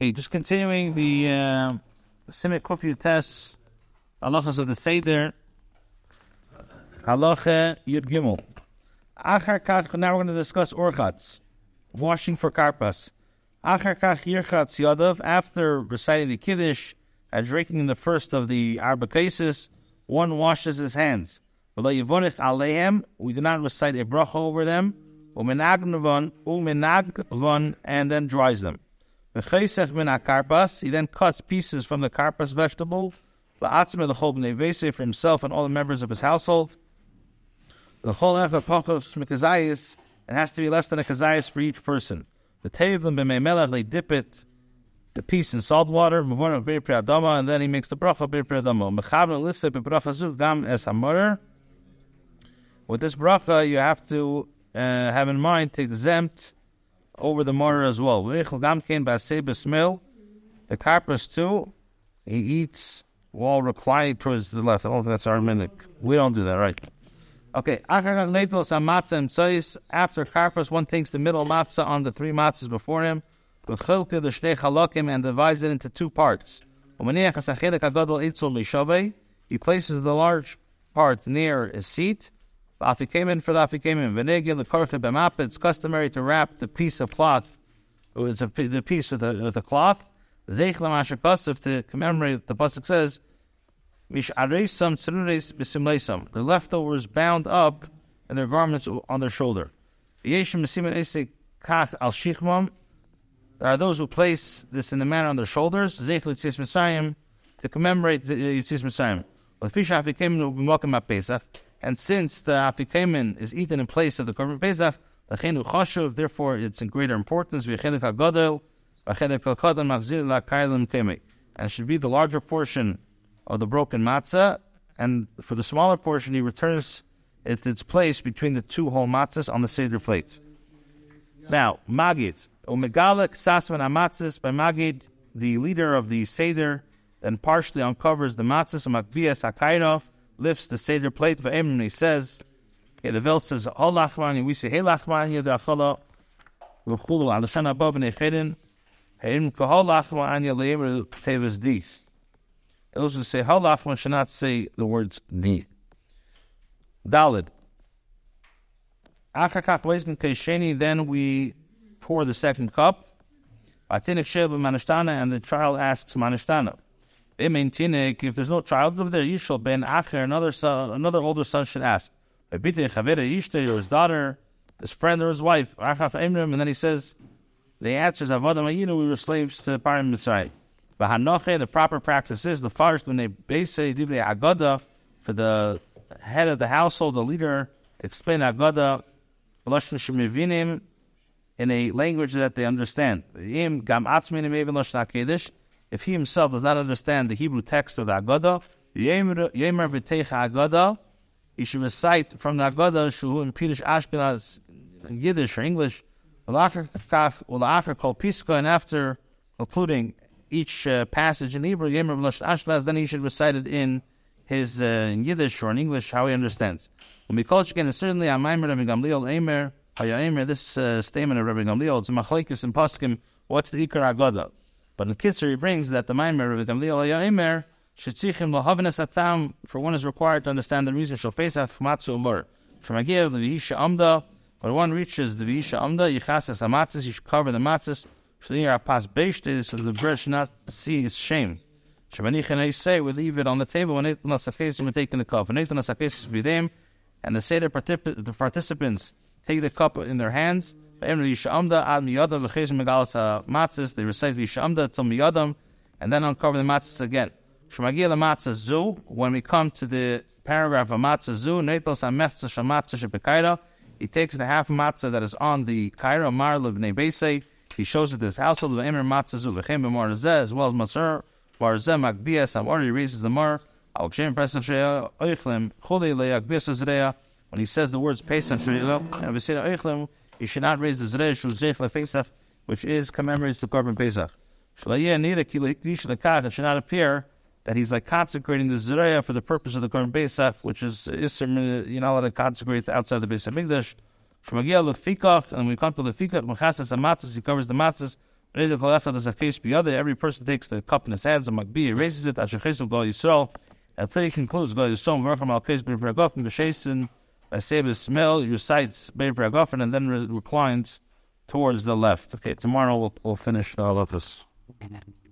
Okay, just continuing the uh, Simit Kufi tests, halachas of the Seder, halacha Yud Gimel. Achar kach, now we're going to discuss Urchatz, washing for karpas. Achar kach yirchatz yadav, after reciting the Kiddush and drinking the first of the Arba Kosos, one washes his hands. We do not recite a bracha over them, and then dries them. He then cuts pieces from the karpas vegetable for himself and all the members of his household. The whole it has to be less than a kazayas for each person. The tevim b'meimelach they dip it, the piece in salt water, and then he makes the bracha lifts zu gam es. With this bracha, you have to uh, have in mind to exempt over the maror as well. The karpas too, he eats while reclining towards the left. I don't think that's our minute. We don't do that, right? Okay, after karpas, one takes the middle matzah on the three matzahs before him, the halakim, and divides it into two parts. He places the large part near his seat, Afikoman for the afikoman. Venegil the korcha b'map. It's customary to wrap the piece of cloth. It's a, the piece with the, with a cloth. Zeich l'masher pasuk to commemorate. The pasuk says, "Mish areisam tzerureis b'simleisam." The leftovers bound up and their garments on their shoulder. Yeshim mesimen esek kach al shichmam. There are those who place this in the manner on their shoulders. Zeich l'tzis Messiah to commemorate Yitzis Mitzrayim. L'fisha afikoman u'b'mokim pesach and since the afikoman is eaten in place of the korban pesach, the chenu chashuv, therefore it's in greater importance. V'chenek hagadol, v'chenek hakadon machzir la'kailim kemek, and should be the larger portion of the broken matzah, and for the smaller portion, he returns it its place between the two whole matzahs on the seder plate. Now, Magid, Omegalek Sasman Amatzis, by Magid, the leader of the seder, then partially uncovers the matzahs of Makbias Akairov, lifts the Seder plate for and he says, okay, the Velt says, Hol Lachman, we say, Hey Lachman, Yad Achala, V'chulu, Al Shan Abov, and Echedin, Heim Kahol Lachman, Anya Leim, Tevis Dis. Those who say Hol Lachman should not say the words Di. Dalid. Achakach Leisman Kesheni, then we pour the second cup. Atinik Sheb Manishtana, and the child asks Manishtana if there's no child over there, Yishal ben Acher, another son, another older son should ask. Or his daughter, his friend or his wife, and then he says, the answer is Avadim Hayinu, we were slaves to Parim Mitzrayim. Bahanoche, the proper practice is the first when they base for the head of the household, the leader, explain Agada, in a language that they understand if he himself does not understand the Hebrew text of the Agada, Yemer V'Teicha Agada, he should recite from the Agada, Shuhu in Pirish Ashkenaz, in Yiddish or English, Ula'achar called Piska, and after concluding each uh, passage in Hebrew, Yemer Ashkenaz, then he should recite it in his uh, in Yiddish or in English, how he understands. When we call it again, certainly on Maimer Rabbi Gamliel Emer, Haya this uh, statement of Rabbi Gamliel, it's machlekes in Paskim, what's the Ikar Agada? But in Kitzur, he brings that the Maimer of Gamliel Ya'imer, Shetzichim lohavenes atam, for one is required to understand the reason Shofesaf Matzu Umur. From Agir, the Vihisha Amda, when one reaches the Vihisha Amda, Yichasas Amatzis, you should cover the matzis, Shalir Apas Beishte, so the bread should not see his shame. Shabanichan, I say, we leave it on the table when Nathan Asafesim are taking the cup. When Nathan Asafesim be them, and the Seder particip- the participants take the cup in their hands, they recite Vishamda till Miyadam, and then uncover the matzahs again. Shemagil matzah zu, when we come to the paragraph of matzah zu, netos amechza shamatzah shepekaira, he takes the half matzah that is on the kaira mar lebnei beisei, he shows it to his household of emer matzah zu, lechem b'marzeh, as well as matzah, barzeh magbias, I've already raises the mar, al kshem presen sheya, oichlem, chuli leyak bisas when he says the words pesach sheya, and v'sira oichlem, you should not raise the Zrei Shul Zeich Pesach, which is commemorates the Korban Pesach. It should not appear that he's like consecrating the Zreya for the purpose of the Korban Pesach, which is Isser, you're not allowed to consecrate outside the Beis Hamikdash. Shmagia Lefikach, and we come to Lefikach, Mechasas Amatzas, he covers the beyond Every person takes the cup in his hands and Magbi raises it. Ashechesim Ga'al Yisrael. Until he concludes Ga'al Yisrael. Veracham Al Kes Ben Veragofim B'Shesin. I say the smell, recites Ben Veragofim and then reclines towards the left. Okay, tomorrow we'll, we'll finish the halachas.